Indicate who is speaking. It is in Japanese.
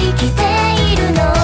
Speaker 1: 生きているの